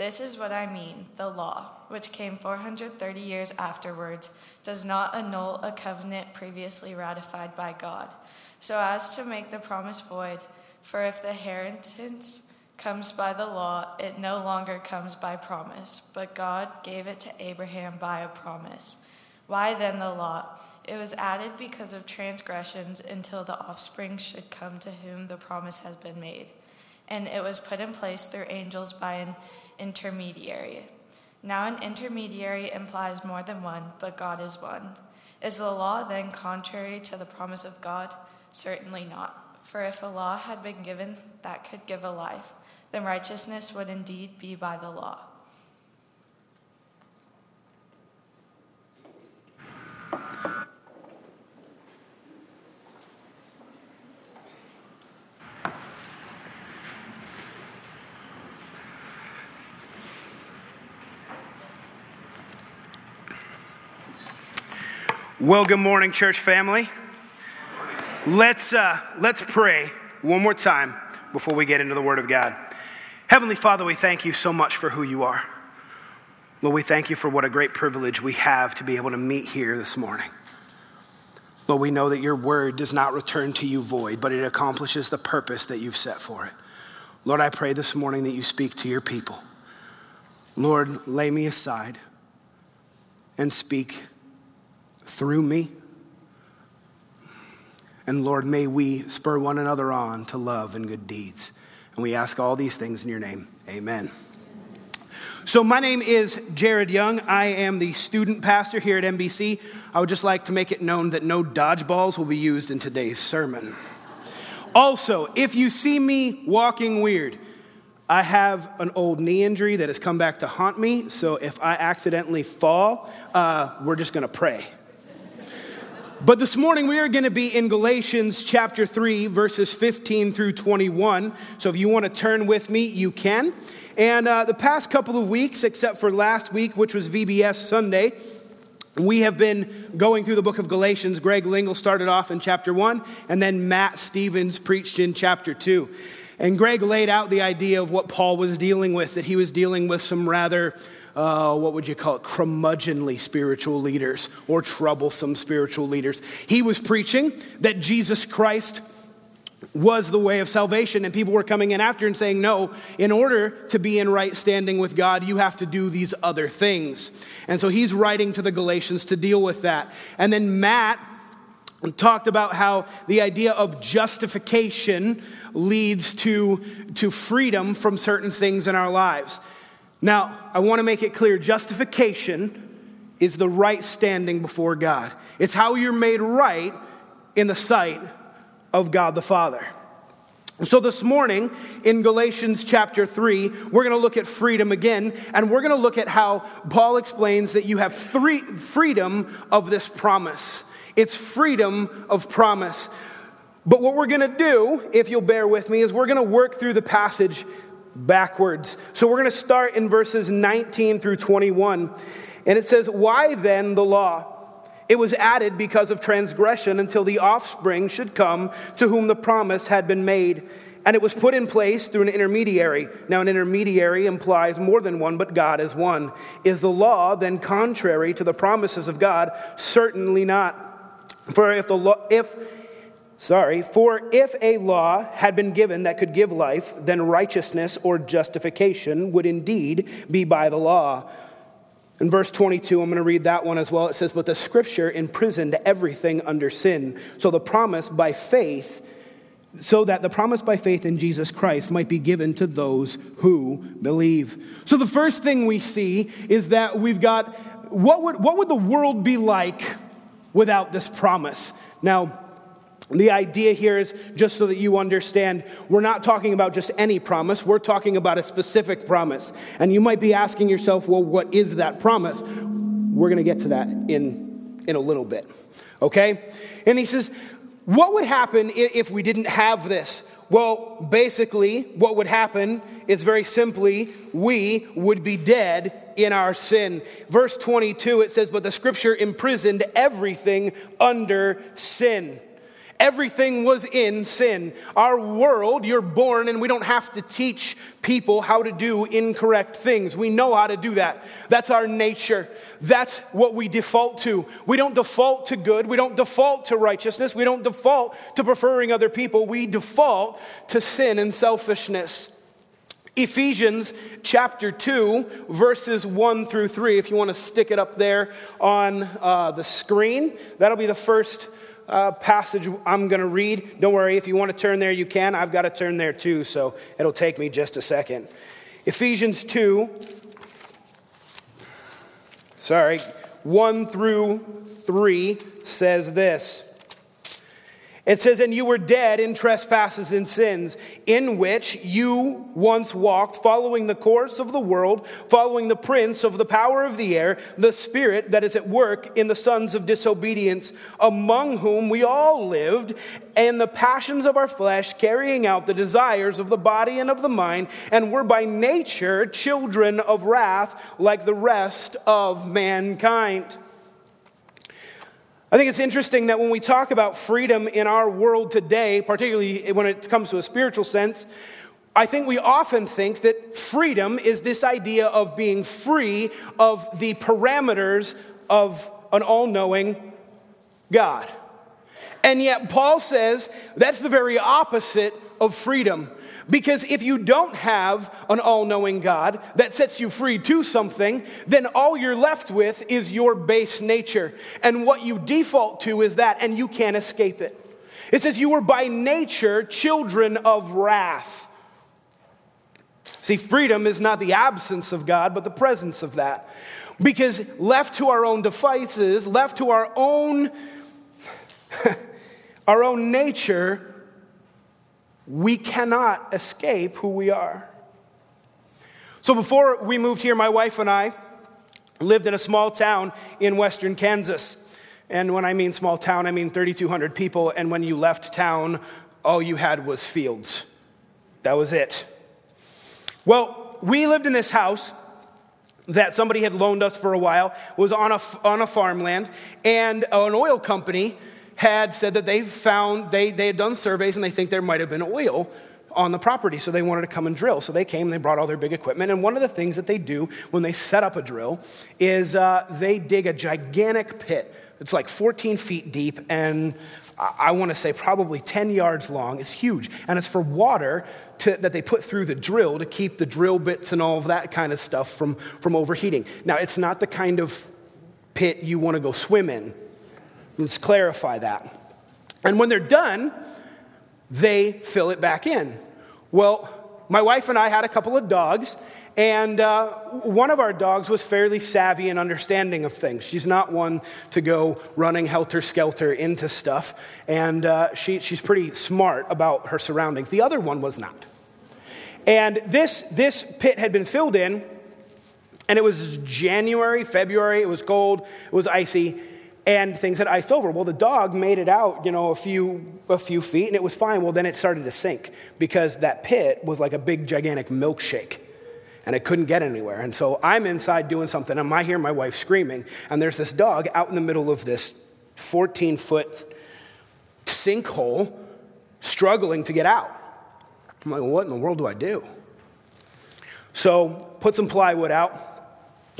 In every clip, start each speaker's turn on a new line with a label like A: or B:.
A: This is what I mean the law, which came 430 years afterwards, does not annul a covenant previously ratified by God, so as to make the promise void. For if the inheritance comes by the law, it no longer comes by promise, but God gave it to Abraham by a promise. Why then the law? It was added because of transgressions until the offspring should come to whom the promise has been made. And it was put in place through angels by an intermediary. Now, an intermediary implies more than one, but God is one. Is the law then contrary to the promise of God? Certainly not. For if a law had been given that could give a life, then righteousness would indeed be by the law.
B: Well, good morning, church family. Let's, uh, let's pray one more time before we get into the Word of God. Heavenly Father, we thank you so much for who you are. Lord, we thank you for what a great privilege we have to be able to meet here this morning. Lord, we know that your word does not return to you void, but it accomplishes the purpose that you've set for it. Lord, I pray this morning that you speak to your people. Lord, lay me aside and speak through me. And Lord, may we spur one another on to love and good deeds. And we ask all these things in your name. Amen. So, my name is Jared Young. I am the student pastor here at NBC. I would just like to make it known that no dodgeballs will be used in today's sermon. Also, if you see me walking weird, I have an old knee injury that has come back to haunt me. So, if I accidentally fall, uh, we're just going to pray. But this morning we are going to be in Galatians chapter 3, verses 15 through 21. So if you want to turn with me, you can. And uh, the past couple of weeks, except for last week, which was VBS Sunday, we have been going through the book of Galatians. Greg Lingle started off in chapter 1, and then Matt Stevens preached in chapter 2. And Greg laid out the idea of what Paul was dealing with, that he was dealing with some rather uh, what would you call it, curmudgeonly spiritual leaders or troublesome spiritual leaders. He was preaching that Jesus Christ was the way of salvation, and people were coming in after and saying, No, in order to be in right standing with God, you have to do these other things. And so he's writing to the Galatians to deal with that. And then Matt talked about how the idea of justification leads to, to freedom from certain things in our lives. Now, I want to make it clear justification is the right standing before God, it's how you're made right in the sight of God the Father. So, this morning in Galatians chapter 3, we're going to look at freedom again, and we're going to look at how Paul explains that you have three, freedom of this promise. It's freedom of promise. But what we're going to do, if you'll bear with me, is we're going to work through the passage backwards. So we're going to start in verses 19 through 21. And it says, Why then the law? It was added because of transgression until the offspring should come to whom the promise had been made. And it was put in place through an intermediary. Now, an intermediary implies more than one, but God is one. Is the law then contrary to the promises of God? Certainly not. For if the law, if Sorry, for if a law had been given that could give life, then righteousness or justification would indeed be by the law. In verse 22, I'm going to read that one as well. It says, But the scripture imprisoned everything under sin. So the promise by faith, so that the promise by faith in Jesus Christ might be given to those who believe. So the first thing we see is that we've got what would, what would the world be like without this promise? Now, the idea here is just so that you understand, we're not talking about just any promise, we're talking about a specific promise. And you might be asking yourself, well, what is that promise? We're going to get to that in, in a little bit. Okay? And he says, what would happen if we didn't have this? Well, basically, what would happen is very simply, we would be dead in our sin. Verse 22, it says, But the scripture imprisoned everything under sin. Everything was in sin. Our world, you're born, and we don't have to teach people how to do incorrect things. We know how to do that. That's our nature. That's what we default to. We don't default to good. We don't default to righteousness. We don't default to preferring other people. We default to sin and selfishness. Ephesians chapter 2, verses 1 through 3. If you want to stick it up there on uh, the screen, that'll be the first uh, passage I'm going to read. Don't worry, if you want to turn there, you can. I've got to turn there too, so it'll take me just a second. Ephesians 2, sorry, 1 through 3 says this. It says, And you were dead in trespasses and sins, in which you once walked, following the course of the world, following the prince of the power of the air, the spirit that is at work in the sons of disobedience, among whom we all lived, and the passions of our flesh, carrying out the desires of the body and of the mind, and were by nature children of wrath, like the rest of mankind. I think it's interesting that when we talk about freedom in our world today, particularly when it comes to a spiritual sense, I think we often think that freedom is this idea of being free of the parameters of an all knowing God. And yet, Paul says that's the very opposite of freedom. Because if you don't have an all knowing God that sets you free to something, then all you're left with is your base nature. And what you default to is that, and you can't escape it. It says, You were by nature children of wrath. See, freedom is not the absence of God, but the presence of that. Because left to our own devices, left to our own, our own nature, we cannot escape who we are. So before we moved here, my wife and I lived in a small town in western Kansas. And when I mean small town, I mean 3,200 people. And when you left town, all you had was fields. That was it. Well, we lived in this house that somebody had loaned us for a while, was on a, on a farmland, and an oil company had said that they found, they, they had done surveys and they think there might have been oil on the property, so they wanted to come and drill. So they came and they brought all their big equipment. And one of the things that they do when they set up a drill is uh, they dig a gigantic pit. It's like 14 feet deep and I want to say probably 10 yards long. It's huge. And it's for water to, that they put through the drill to keep the drill bits and all of that kind of stuff from, from overheating. Now, it's not the kind of pit you want to go swim in. Let's clarify that. And when they're done, they fill it back in. Well, my wife and I had a couple of dogs, and uh, one of our dogs was fairly savvy and understanding of things. She's not one to go running helter skelter into stuff, and uh, she, she's pretty smart about her surroundings. The other one was not. And this, this pit had been filled in, and it was January, February, it was cold, it was icy, and things had iced over. Well, the dog made it out, you know, a few, a few feet, and it was fine. Well, then it started to sink because that pit was like a big, gigantic milkshake, and it couldn't get anywhere. And so I'm inside doing something, and I hear my wife screaming, and there's this dog out in the middle of this 14 foot sinkhole struggling to get out. I'm like, well, what in the world do I do? So put some plywood out,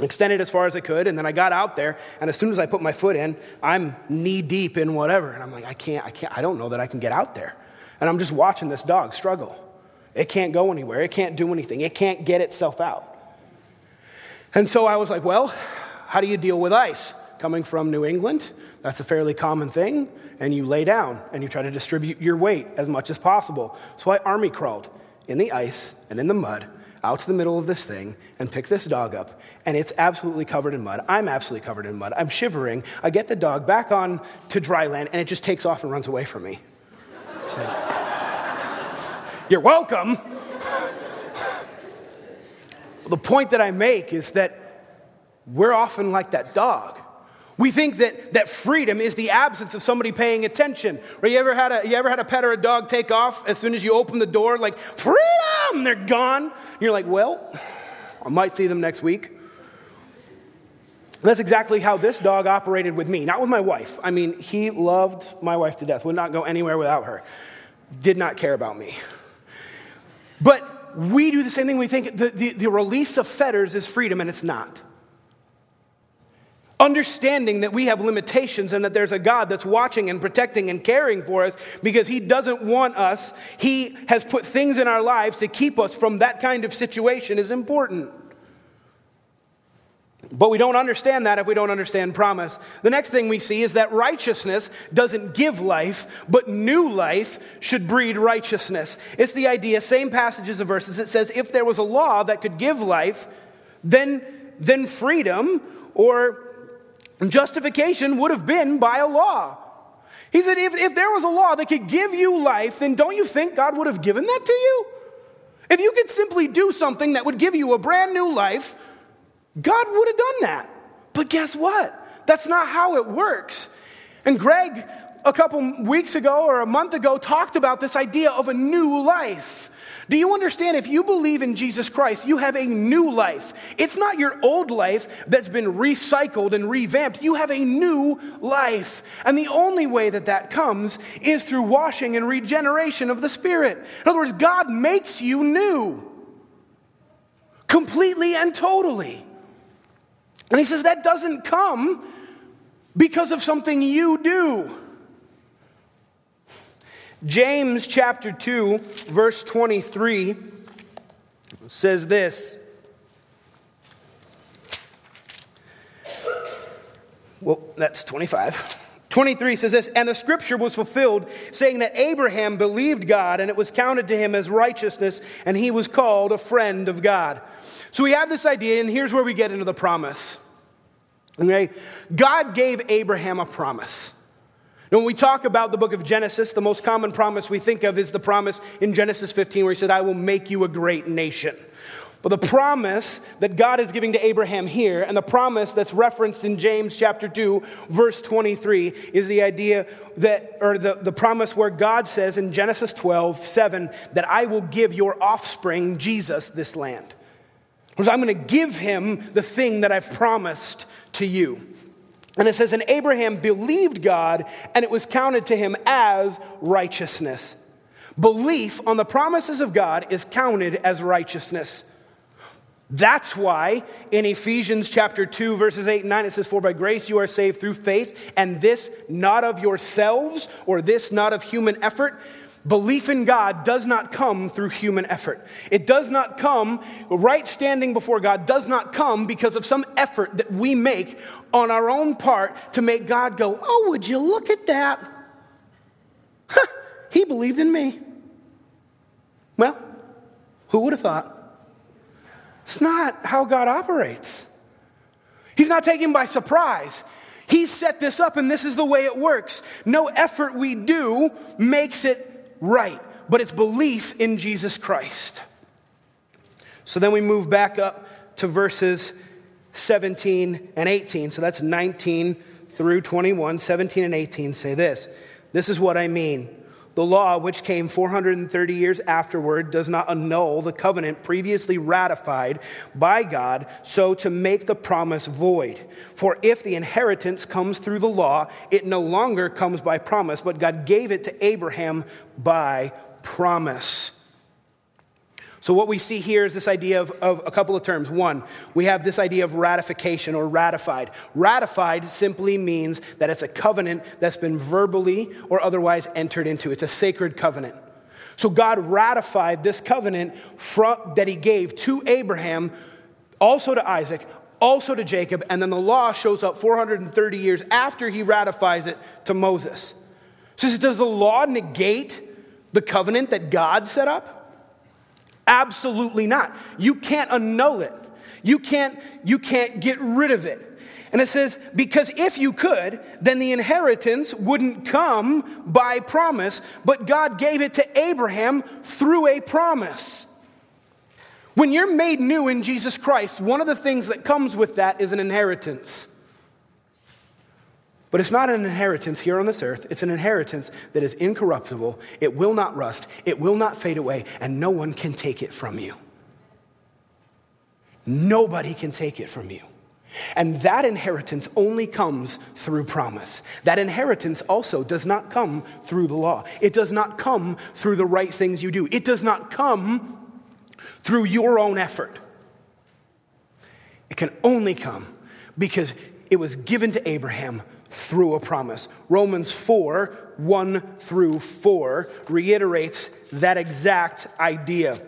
B: extended as far as I could, and then I got out there, and as soon as I put my foot in, I'm knee deep in whatever. And I'm like, I can't, I can't, I don't know that I can get out there. And I'm just watching this dog struggle. It can't go anywhere, it can't do anything, it can't get itself out. And so I was like, well, how do you deal with ice? Coming from New England, that's a fairly common thing, and you lay down and you try to distribute your weight as much as possible. So I army crawled in the ice and in the mud out to the middle of this thing and pick this dog up, and it's absolutely covered in mud. I'm absolutely covered in mud. I'm shivering. I get the dog back on to dry land, and it just takes off and runs away from me. You're welcome. the point that I make is that we're often like that dog. We think that, that freedom is the absence of somebody paying attention. Or you ever, had a, you ever had a pet or a dog take off as soon as you open the door, like, freedom, they're gone? And you're like, well, I might see them next week. That's exactly how this dog operated with me, not with my wife. I mean, he loved my wife to death, would not go anywhere without her, did not care about me. But we do the same thing. We think the, the, the release of fetters is freedom, and it's not understanding that we have limitations and that there's a God that's watching and protecting and caring for us because He doesn't want us. He has put things in our lives to keep us from that kind of situation is important. But we don't understand that if we don't understand promise. The next thing we see is that righteousness doesn't give life, but new life should breed righteousness. It's the idea, same passages of verses. It says, if there was a law that could give life, then, then freedom or Justification would have been by a law. He said, if, if there was a law that could give you life, then don't you think God would have given that to you? If you could simply do something that would give you a brand new life, God would have done that. But guess what? That's not how it works. And Greg, a couple weeks ago or a month ago, talked about this idea of a new life. Do you understand? If you believe in Jesus Christ, you have a new life. It's not your old life that's been recycled and revamped. You have a new life. And the only way that that comes is through washing and regeneration of the Spirit. In other words, God makes you new completely and totally. And He says that doesn't come because of something you do. James chapter 2, verse 23 says this. Well, that's 25. 23 says this, and the scripture was fulfilled, saying that Abraham believed God, and it was counted to him as righteousness, and he was called a friend of God. So we have this idea, and here's where we get into the promise. Okay? God gave Abraham a promise. When we talk about the book of Genesis, the most common promise we think of is the promise in Genesis 15 where he said, I will make you a great nation. But the promise that God is giving to Abraham here, and the promise that's referenced in James chapter 2, verse 23, is the idea that, or the, the promise where God says in Genesis 12, 7, that I will give your offspring, Jesus, this land. I'm going to give him the thing that I've promised to you. And it says, And Abraham believed God, and it was counted to him as righteousness. Belief on the promises of God is counted as righteousness. That's why in Ephesians chapter 2, verses 8 and 9, it says, For by grace you are saved through faith, and this not of yourselves, or this not of human effort, Belief in God does not come through human effort. It does not come, right standing before God does not come because of some effort that we make on our own part to make God go, Oh, would you look at that? Huh, he believed in me. Well, who would have thought? It's not how God operates. He's not taken by surprise. He set this up, and this is the way it works. No effort we do makes it right, but it's belief in Jesus Christ. So then we move back up to verses 17 and 18. So that's 19 through 21. 17 and 18 say this This is what I mean. The law, which came 430 years afterward, does not annul the covenant previously ratified by God, so to make the promise void. For if the inheritance comes through the law, it no longer comes by promise, but God gave it to Abraham by promise. So, what we see here is this idea of, of, a couple of terms. One, we have this idea of ratification or ratified. Ratified simply means that it's a covenant that's been verbally or otherwise entered into, it's a sacred covenant. So, God ratified this covenant from, that He gave to Abraham, also to Isaac, also to Jacob, and then the law shows up 430 years after He ratifies it to Moses. So, does the law negate the covenant that God set up? Absolutely not. You can't annul it. You can't, you can't get rid of it. And it says, because if you could, then the inheritance wouldn't come by promise, but God gave it to Abraham through a promise. When you're made new in Jesus Christ, one of the things that comes with that is an inheritance. But it's not an inheritance here on this earth. It's an inheritance that is incorruptible. It will not rust. It will not fade away, and no one can take it from you. Nobody can take it from you. And that inheritance only comes through promise. That inheritance also does not come through the law. It does not come through the right things you do. It does not come through your own effort. It can only come because it was given to Abraham through a promise. Romans 4 1 through 4 reiterates that exact idea.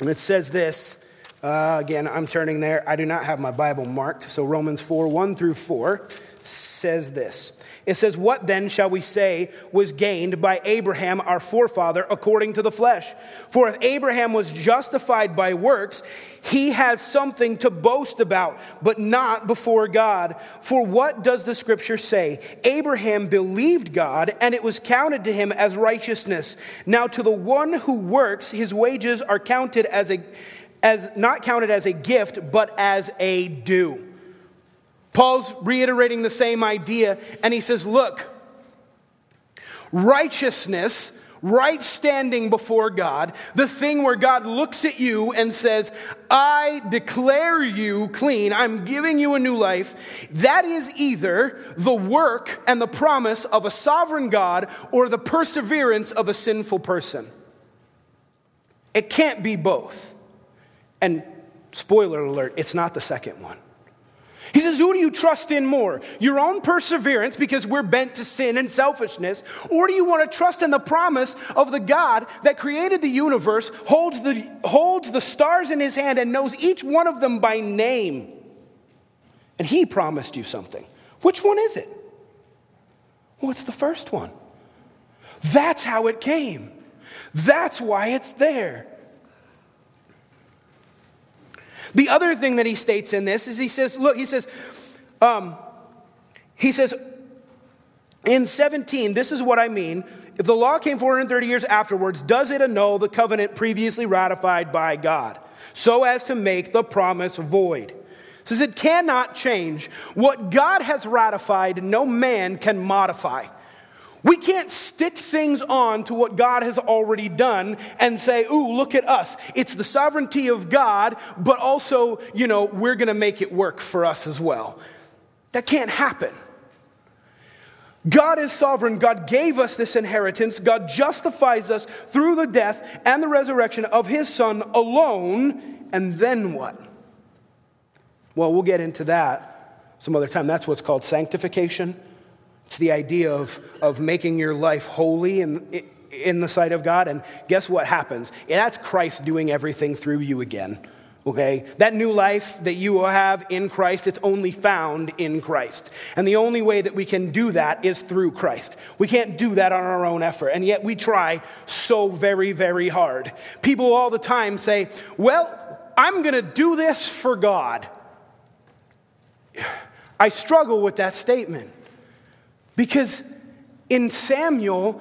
B: And it says this uh, again, I'm turning there. I do not have my Bible marked. So Romans 4 1 through 4 says this. It says, What then shall we say was gained by Abraham, our forefather, according to the flesh? For if Abraham was justified by works, he has something to boast about, but not before God. For what does the scripture say? Abraham believed God, and it was counted to him as righteousness. Now, to the one who works, his wages are counted as a as not counted as a gift, but as a due. Paul's reiterating the same idea, and he says, Look, righteousness, right standing before God, the thing where God looks at you and says, I declare you clean, I'm giving you a new life, that is either the work and the promise of a sovereign God or the perseverance of a sinful person. It can't be both. And spoiler alert, it's not the second one. He says, Who do you trust in more? Your own perseverance because we're bent to sin and selfishness? Or do you want to trust in the promise of the God that created the universe, holds the, holds the stars in his hand, and knows each one of them by name? And he promised you something. Which one is it? Well, the first one. That's how it came. That's why it's there. The other thing that he states in this is he says, look, he says, um, he says, in 17, this is what I mean. If the law came 430 years afterwards, does it annul the covenant previously ratified by God so as to make the promise void? It says it cannot change. What God has ratified, no man can modify. We can't stick things on to what God has already done and say, ooh, look at us. It's the sovereignty of God, but also, you know, we're going to make it work for us as well. That can't happen. God is sovereign. God gave us this inheritance. God justifies us through the death and the resurrection of his son alone. And then what? Well, we'll get into that some other time. That's what's called sanctification. It's the idea of, of making your life holy in, in the sight of God. And guess what happens? That's Christ doing everything through you again. Okay? That new life that you will have in Christ, it's only found in Christ. And the only way that we can do that is through Christ. We can't do that on our own effort. And yet we try so very, very hard. People all the time say, Well, I'm going to do this for God. I struggle with that statement. Because in Samuel,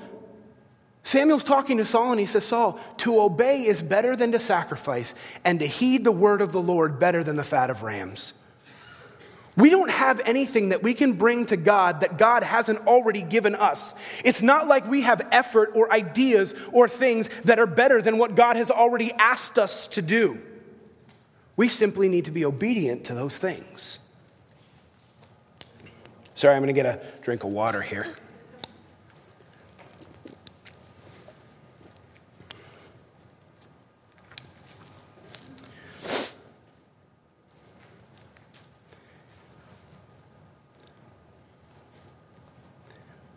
B: Samuel's talking to Saul and he says, Saul, to obey is better than to sacrifice, and to heed the word of the Lord better than the fat of rams. We don't have anything that we can bring to God that God hasn't already given us. It's not like we have effort or ideas or things that are better than what God has already asked us to do. We simply need to be obedient to those things. Sorry, I'm going to get a drink of water here.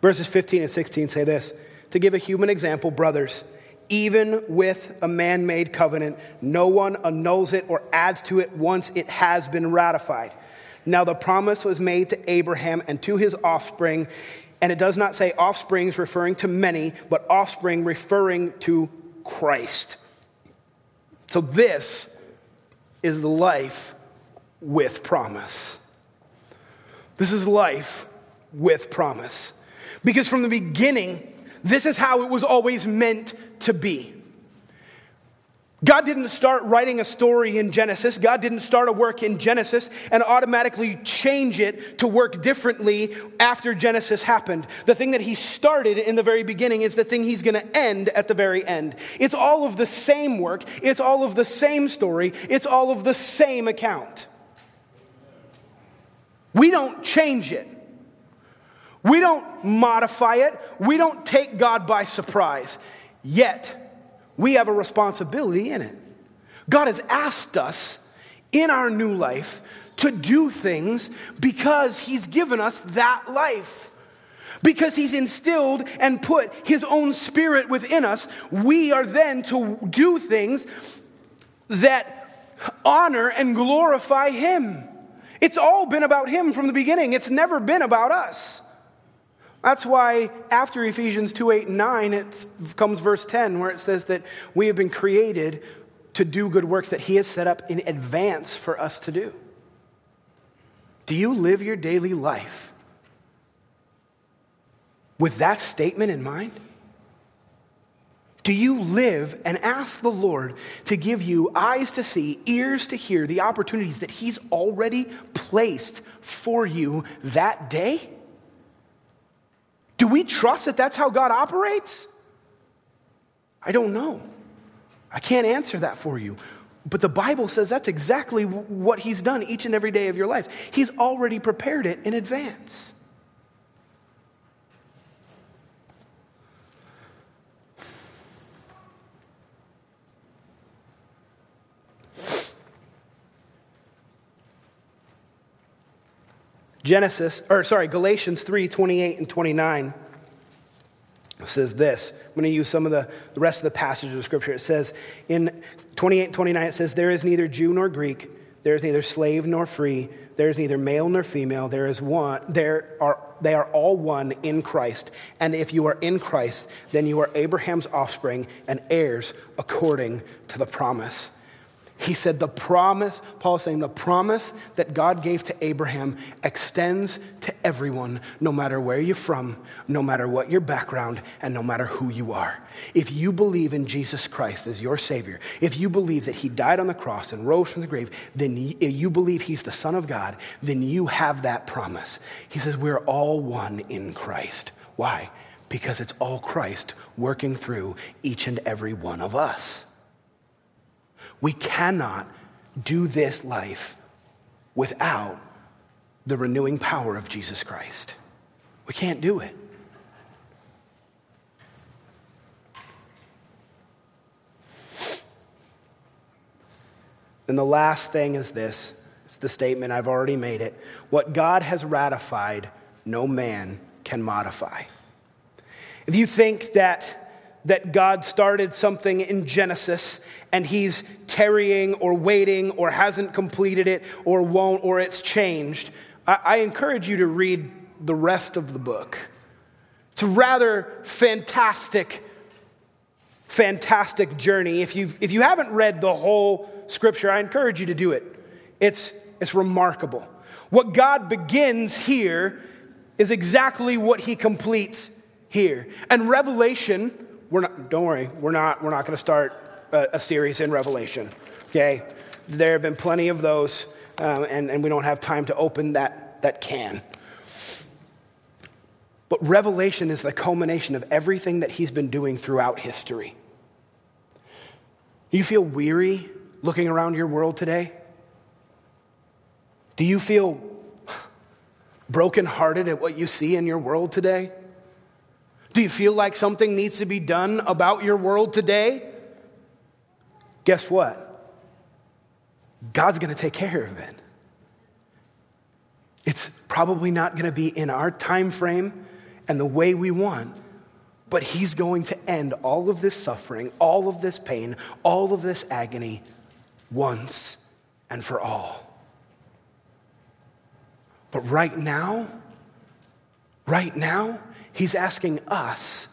B: Verses 15 and 16 say this To give a human example, brothers, even with a man made covenant, no one annuls it or adds to it once it has been ratified. Now, the promise was made to Abraham and to his offspring, and it does not say offsprings referring to many, but offspring referring to Christ. So, this is life with promise. This is life with promise. Because from the beginning, this is how it was always meant to be. God didn't start writing a story in Genesis. God didn't start a work in Genesis and automatically change it to work differently after Genesis happened. The thing that He started in the very beginning is the thing He's going to end at the very end. It's all of the same work, it's all of the same story, it's all of the same account. We don't change it. We don't modify it. We don't take God by surprise. Yet, we have a responsibility in it. God has asked us in our new life to do things because He's given us that life. Because He's instilled and put His own spirit within us, we are then to do things that honor and glorify Him. It's all been about Him from the beginning, it's never been about us. That's why after Ephesians 2 8 and 9, it comes verse 10, where it says that we have been created to do good works that He has set up in advance for us to do. Do you live your daily life with that statement in mind? Do you live and ask the Lord to give you eyes to see, ears to hear the opportunities that He's already placed for you that day? Do we trust that that's how God operates? I don't know. I can't answer that for you. But the Bible says that's exactly what He's done each and every day of your life. He's already prepared it in advance. Genesis, or sorry, Galatians 3 28 and 29 says this. I'm going to use some of the, the rest of the passages of Scripture. It says in 28 and 29, it says, There is neither Jew nor Greek, there is neither slave nor free, there is neither male nor female, there is one, there are they are all one in Christ. And if you are in Christ, then you are Abraham's offspring and heirs according to the promise. He said the promise, Paul saying the promise that God gave to Abraham extends to everyone, no matter where you're from, no matter what your background, and no matter who you are. If you believe in Jesus Christ as your Savior, if you believe that He died on the cross and rose from the grave, then you believe He's the Son of God, then you have that promise. He says we're all one in Christ. Why? Because it's all Christ working through each and every one of us. We cannot do this life without the renewing power of Jesus Christ. We can't do it. And the last thing is this it's the statement, I've already made it. What God has ratified, no man can modify. If you think that that God started something in Genesis and he's tarrying or waiting or hasn't completed it or won't or it's changed, I, I encourage you to read the rest of the book. It's a rather fantastic, fantastic journey. If, you if you haven't read the whole scripture, I encourage you to do it. It's, it's remarkable. What God begins here is exactly what he completes here. And Revelation we're not, don't worry, we're not, we're not going to start a, a, series in Revelation, okay? There have been plenty of those, um, and, and we don't have time to open that, that can. But Revelation is the culmination of everything that he's been doing throughout history. Do you feel weary looking around your world today? Do you feel brokenhearted at what you see in your world today? Do you feel like something needs to be done about your world today? Guess what? God's going to take care of it. It's probably not going to be in our time frame and the way we want, but he's going to end all of this suffering, all of this pain, all of this agony once and for all. But right now, right now, He's asking us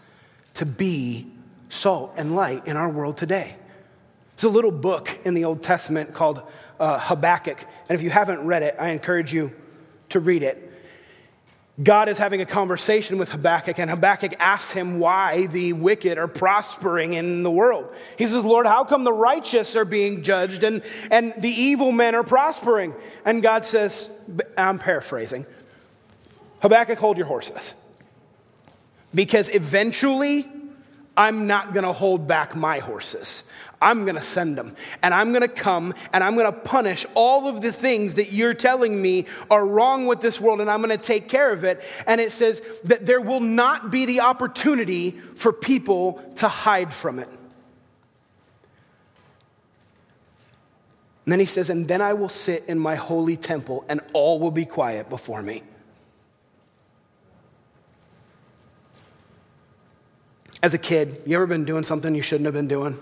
B: to be salt and light in our world today. It's a little book in the Old Testament called uh, Habakkuk. And if you haven't read it, I encourage you to read it. God is having a conversation with Habakkuk, and Habakkuk asks him why the wicked are prospering in the world. He says, Lord, how come the righteous are being judged and, and the evil men are prospering? And God says, I'm paraphrasing Habakkuk, hold your horses. Because eventually, I'm not gonna hold back my horses. I'm gonna send them. And I'm gonna come and I'm gonna punish all of the things that you're telling me are wrong with this world, and I'm gonna take care of it. And it says that there will not be the opportunity for people to hide from it. And then he says, And then I will sit in my holy temple, and all will be quiet before me. As a kid, you ever been doing something you shouldn't have been doing?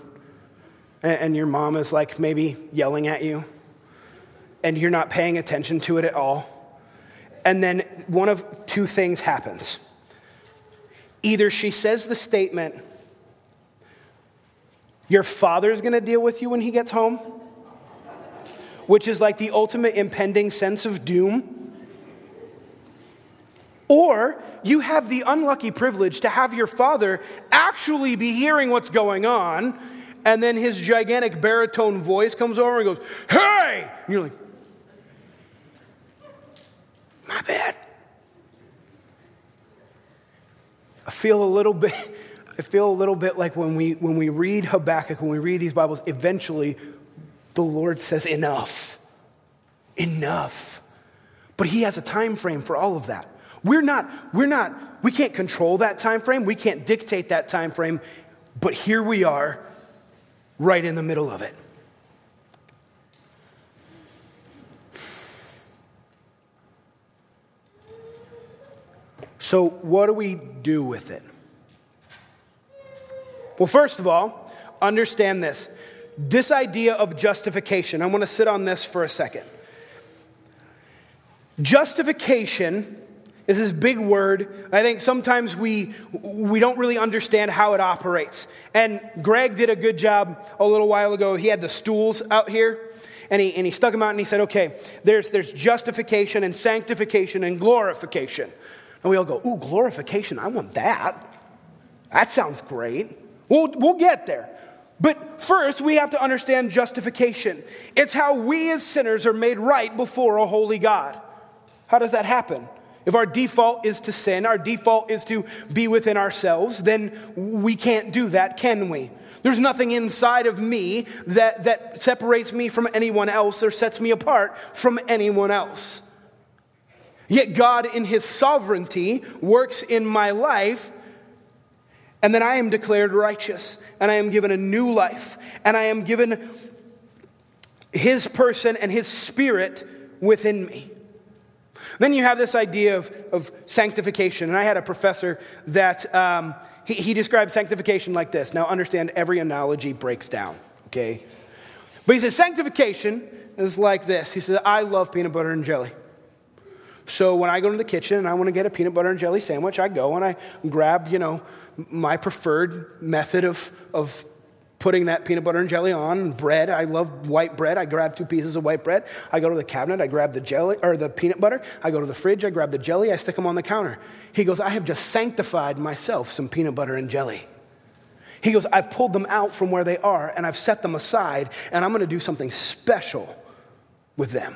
B: And your mom is like maybe yelling at you, and you're not paying attention to it at all. And then one of two things happens. Either she says the statement, Your father's gonna deal with you when he gets home, which is like the ultimate impending sense of doom. Or you have the unlucky privilege to have your father actually be hearing what's going on, and then his gigantic baritone voice comes over and goes, Hey! And you're like, My bad. I feel a little bit. I feel a little bit like when we, when we read Habakkuk, when we read these Bibles, eventually the Lord says, Enough. Enough. But He has a time frame for all of that. We're not, we're not, we can't control that time frame. We can't dictate that time frame. But here we are, right in the middle of it. So, what do we do with it? Well, first of all, understand this. This idea of justification, I want to sit on this for a second. Justification is this big word. I think sometimes we, we don't really understand how it operates. And Greg did a good job a little while ago. He had the stools out here. And he, and he stuck them out and he said, okay, there's, there's justification and sanctification and glorification. And we all go, ooh, glorification, I want that. That sounds great. We'll, we'll get there. But first, we have to understand justification. It's how we as sinners are made right before a holy God. How does that happen? If our default is to sin, our default is to be within ourselves, then we can't do that, can we? There's nothing inside of me that, that separates me from anyone else or sets me apart from anyone else. Yet God, in His sovereignty, works in my life, and then I am declared righteous, and I am given a new life, and I am given His person and His spirit within me. Then you have this idea of, of sanctification. And I had a professor that um, he, he described sanctification like this. Now, understand every analogy breaks down, okay? But he says sanctification is like this. He says, I love peanut butter and jelly. So when I go to the kitchen and I want to get a peanut butter and jelly sandwich, I go and I grab, you know, my preferred method of, of putting that peanut butter and jelly on bread. I love white bread. I grab two pieces of white bread. I go to the cabinet. I grab the jelly or the peanut butter. I go to the fridge. I grab the jelly. I stick them on the counter. He goes, I have just sanctified myself some peanut butter and jelly. He goes, I've pulled them out from where they are and I've set them aside and I'm going to do something special with them.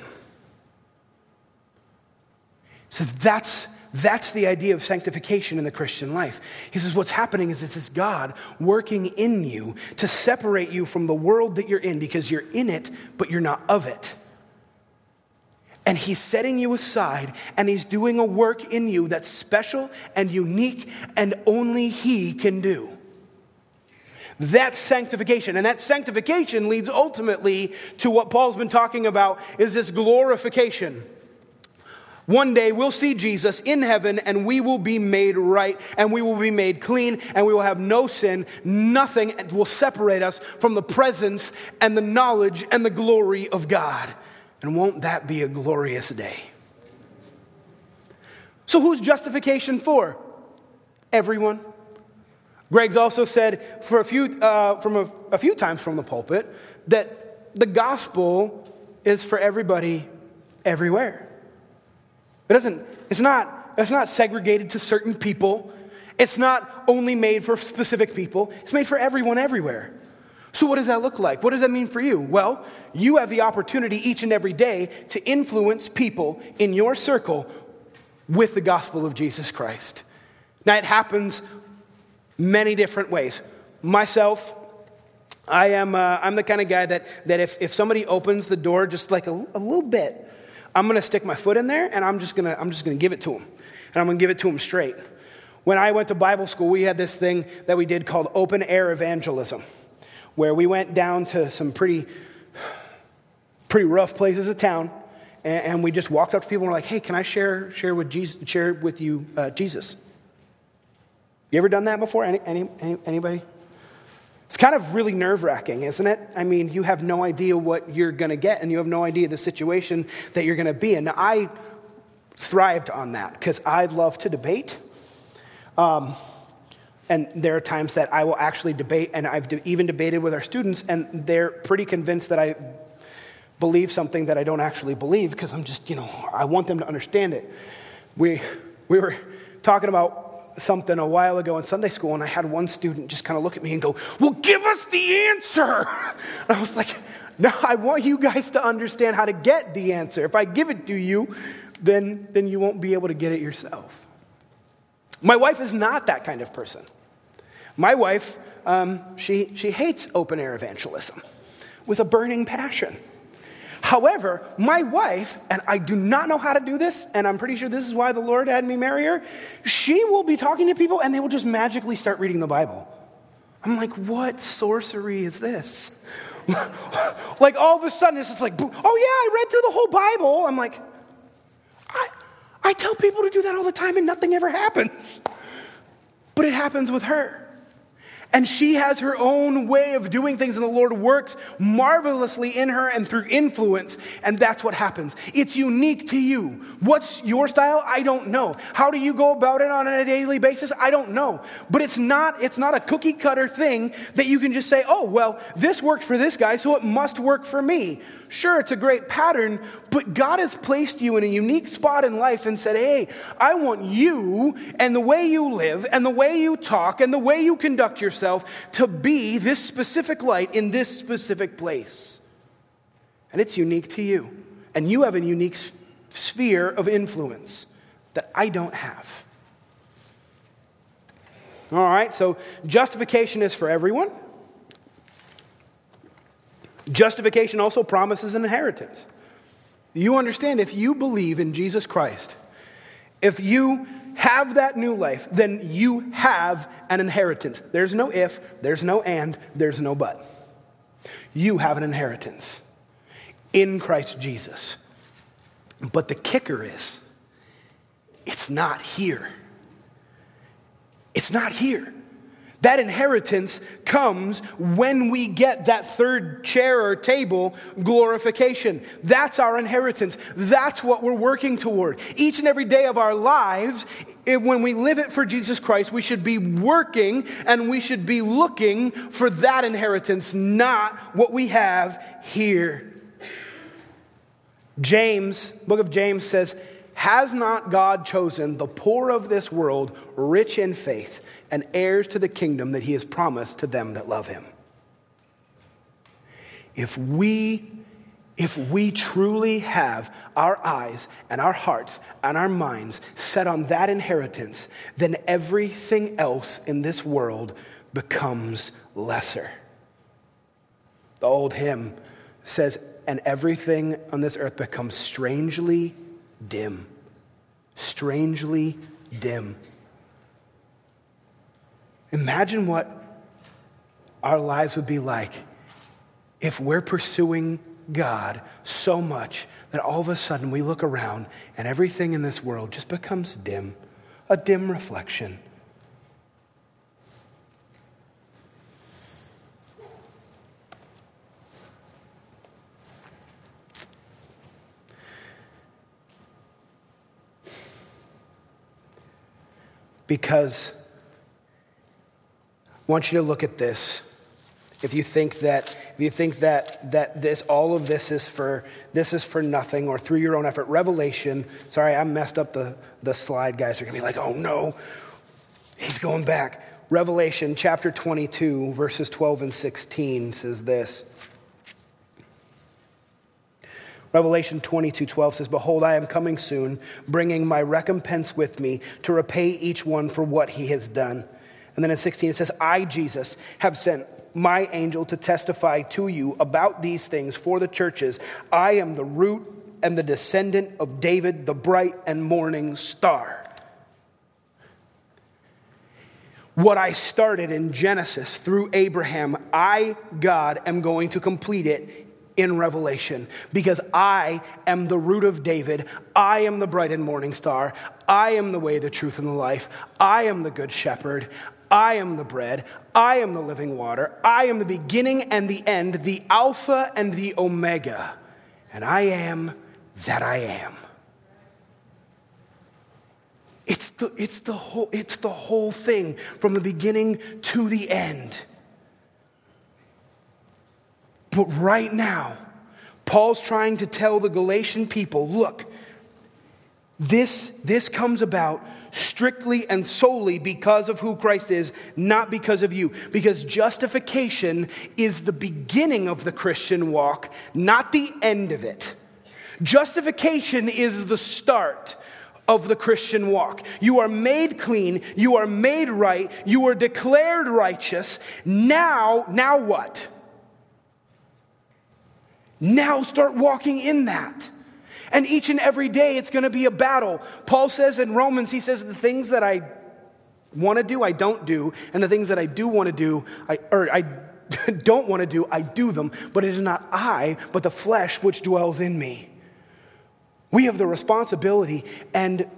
B: So that's that's the idea of sanctification in the Christian life. He says, What's happening is it's this God working in you to separate you from the world that you're in because you're in it, but you're not of it. And He's setting you aside and He's doing a work in you that's special and unique and only He can do. That's sanctification. And that sanctification leads ultimately to what Paul's been talking about is this glorification. One day we'll see Jesus in heaven and we will be made right and we will be made clean and we will have no sin. Nothing will separate us from the presence and the knowledge and the glory of God. And won't that be a glorious day? So, who's justification for? Everyone. Greg's also said for a few, uh, from a, a few times from the pulpit that the gospel is for everybody everywhere. It doesn't, it's not it's not segregated to certain people. It's not only made for specific people. It's made for everyone everywhere. So, what does that look like? What does that mean for you? Well, you have the opportunity each and every day to influence people in your circle with the gospel of Jesus Christ. Now, it happens many different ways. Myself, I am uh, I'm the kind of guy that, that if, if somebody opens the door just like a, a little bit, I'm gonna stick my foot in there and I'm just gonna I'm just gonna give it to them. And I'm gonna give it to them straight. When I went to Bible school, we had this thing that we did called open air evangelism, where we went down to some pretty pretty rough places of town, and, and we just walked up to people and were like, "Hey, can I share share with Jesus, share with you uh, Jesus?" You ever done that before? Any, any, anybody? It's kind of really nerve wracking, isn't it? I mean, you have no idea what you're going to get, and you have no idea the situation that you're going to be in. Now, I thrived on that because I love to debate. Um, and there are times that I will actually debate, and I've even debated with our students, and they're pretty convinced that I believe something that I don't actually believe because I'm just, you know, I want them to understand it. We, we were talking about something a while ago in Sunday school, and I had one student just kind of look at me and go, Well, give us the answer. And I was like, No, I want you guys to understand how to get the answer. If I give it to you, then, then you won't be able to get it yourself. My wife is not that kind of person. My wife, um, she, she hates open air evangelism with a burning passion. However, my wife, and I do not know how to do this, and I'm pretty sure this is why the Lord had me marry her, she will be talking to people and they will just magically start reading the Bible. I'm like, what sorcery is this? like all of a sudden it's just like, oh yeah, I read through the whole Bible. I'm like, I, I tell people to do that all the time and nothing ever happens. But it happens with her. And she has her own way of doing things, and the Lord works marvelously in her and through influence, and that's what happens. It's unique to you. What's your style? I don't know. How do you go about it on a daily basis? I don't know. But it's not, it's not a cookie cutter thing that you can just say, oh, well, this worked for this guy, so it must work for me. Sure, it's a great pattern, but God has placed you in a unique spot in life and said, Hey, I want you and the way you live and the way you talk and the way you conduct yourself to be this specific light in this specific place. And it's unique to you. And you have a unique sphere of influence that I don't have. All right, so justification is for everyone. Justification also promises an inheritance. You understand, if you believe in Jesus Christ, if you have that new life, then you have an inheritance. There's no if, there's no and, there's no but. You have an inheritance in Christ Jesus. But the kicker is, it's not here. It's not here. That inheritance comes when we get that third chair or table glorification. That's our inheritance. That's what we're working toward. Each and every day of our lives, when we live it for Jesus Christ, we should be working and we should be looking for that inheritance, not what we have here. James, book of James says, Has not God chosen the poor of this world rich in faith? and heirs to the kingdom that he has promised to them that love him. If we if we truly have our eyes and our hearts and our minds set on that inheritance, then everything else in this world becomes lesser. The old hymn says, and everything on this earth becomes strangely dim. Strangely dim. Imagine what our lives would be like if we're pursuing God so much that all of a sudden we look around and everything in this world just becomes dim, a dim reflection. Because I want you to look at this. If you think that if you think that, that this, all of this is, for, this is for nothing or through your own effort, Revelation, sorry, I messed up the, the slide, guys. You're to be like, oh no, he's going back. Revelation chapter 22, verses 12 and 16 says this. Revelation 22 12 says, Behold, I am coming soon, bringing my recompense with me to repay each one for what he has done. And then in 16 it says, I, Jesus, have sent my angel to testify to you about these things for the churches. I am the root and the descendant of David, the bright and morning star. What I started in Genesis through Abraham, I, God, am going to complete it in Revelation because I am the root of David. I am the bright and morning star. I am the way, the truth, and the life. I am the good shepherd. I am the bread. I am the living water. I am the beginning and the end, the Alpha and the Omega. And I am that I am. It's the, it's the, whole, it's the whole thing from the beginning to the end. But right now, Paul's trying to tell the Galatian people look, this, this comes about strictly and solely because of who Christ is, not because of you. Because justification is the beginning of the Christian walk, not the end of it. Justification is the start of the Christian walk. You are made clean, you are made right, you are declared righteous. Now, now what? Now start walking in that. And each and every day it's going to be a battle. Paul says in Romans, he says, the things that I want to do, I don't do, and the things that I do want to do, I, or I don't want to do, I do them, but it is not I, but the flesh which dwells in me. We have the responsibility and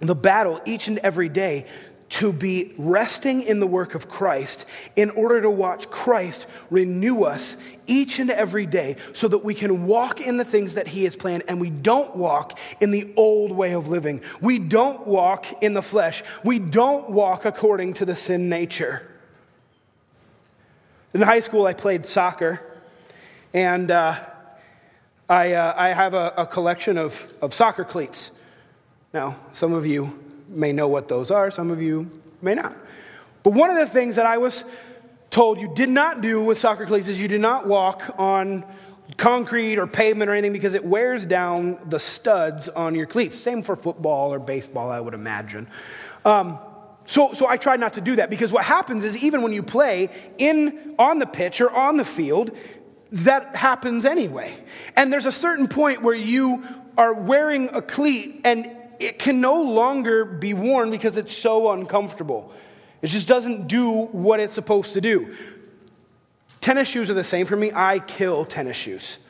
B: the battle each and every day to be resting in the work of Christ in order to watch Christ renew us each and every day so that we can walk in the things that He has planned and we don't walk in the old way of living. We don't walk in the flesh. We don't walk according to the sin nature. In high school, I played soccer and uh, I, uh, I have a, a collection of, of soccer cleats. Now, some of you may know what those are, some of you may not. But one of the things that I was told you did not do with soccer cleats is you do not walk on concrete or pavement or anything because it wears down the studs on your cleats. Same for football or baseball, I would imagine. Um, so, so I tried not to do that because what happens is even when you play in on the pitch or on the field, that happens anyway. And there's a certain point where you are wearing a cleat and it can no longer be worn because it's so uncomfortable. It just doesn't do what it's supposed to do. Tennis shoes are the same for me. I kill tennis shoes.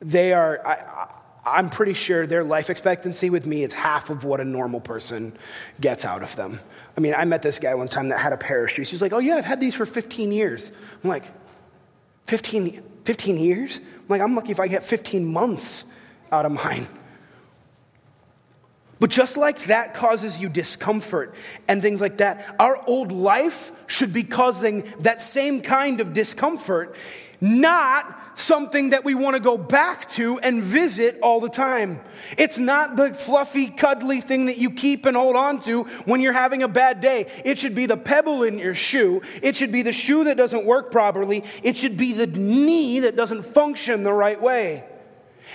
B: They are, I, am pretty sure their life expectancy with me is half of what a normal person gets out of them. I mean, I met this guy one time that had a pair of shoes. He's like, Oh, yeah, I've had these for 15 years. I'm like, 15, 15 years? I'm like, I'm lucky if I get 15 months out of mine. But just like that causes you discomfort and things like that, our old life should be causing that same kind of discomfort, not something that we want to go back to and visit all the time. It's not the fluffy, cuddly thing that you keep and hold on to when you're having a bad day. It should be the pebble in your shoe. It should be the shoe that doesn't work properly. It should be the knee that doesn't function the right way.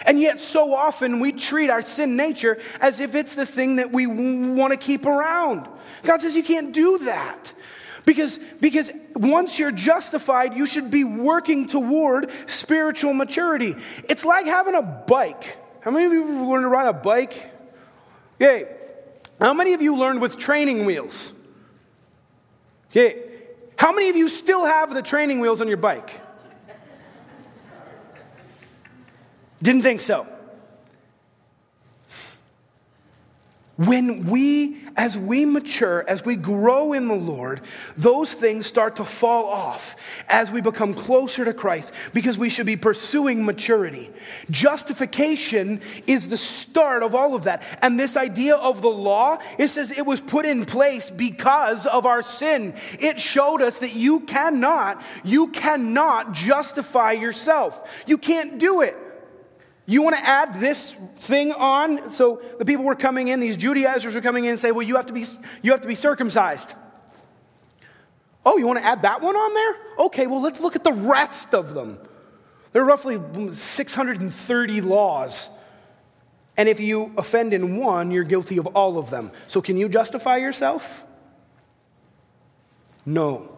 B: And yet, so often we treat our sin nature as if it's the thing that we want to keep around. God says you can't do that. Because, because once you're justified, you should be working toward spiritual maturity. It's like having a bike. How many of you have learned to ride a bike? Okay. How many of you learned with training wheels? Okay. How many of you still have the training wheels on your bike? Didn't think so. when we, as we mature, as we grow in the Lord, those things start to fall off as we become closer to Christ because we should be pursuing maturity. Justification is the start of all of that. And this idea of the law, it says it was put in place because of our sin. It showed us that you cannot, you cannot justify yourself. You can't do it. You want to add this thing on? So the people were coming in, these Judaizers were coming in and say, well, you have to be, you have to be circumcised. Oh, you want to add that one on there? Okay, well, let's look at the rest of them. There are roughly 630 laws. And if you offend in one, you're guilty of all of them. So can you justify yourself? No.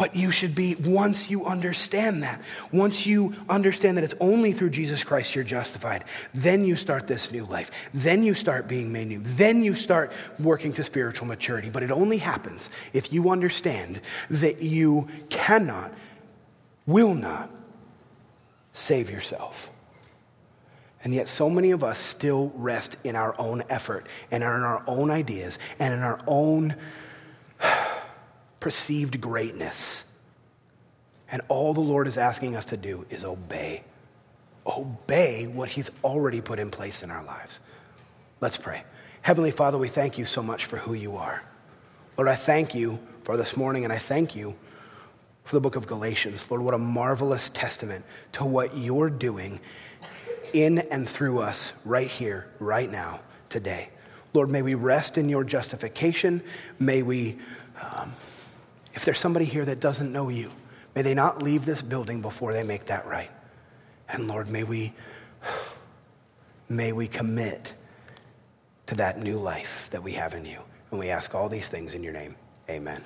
B: But you should be, once you understand that, once you understand that it's only through Jesus Christ you're justified, then you start this new life. Then you start being made new. Then you start working to spiritual maturity. But it only happens if you understand that you cannot, will not save yourself. And yet, so many of us still rest in our own effort and in our own ideas and in our own perceived greatness. And all the Lord is asking us to do is obey. Obey what He's already put in place in our lives. Let's pray. Heavenly Father, we thank you so much for who you are. Lord, I thank you for this morning, and I thank you for the book of Galatians. Lord, what a marvelous testament to what you're doing in and through us right here, right now, today. Lord, may we rest in your justification. May we. Um, if there's somebody here that doesn't know you, may they not leave this building before they make that right. And Lord, may we may we commit to that new life that we have in you. And we ask all these things in your name. Amen.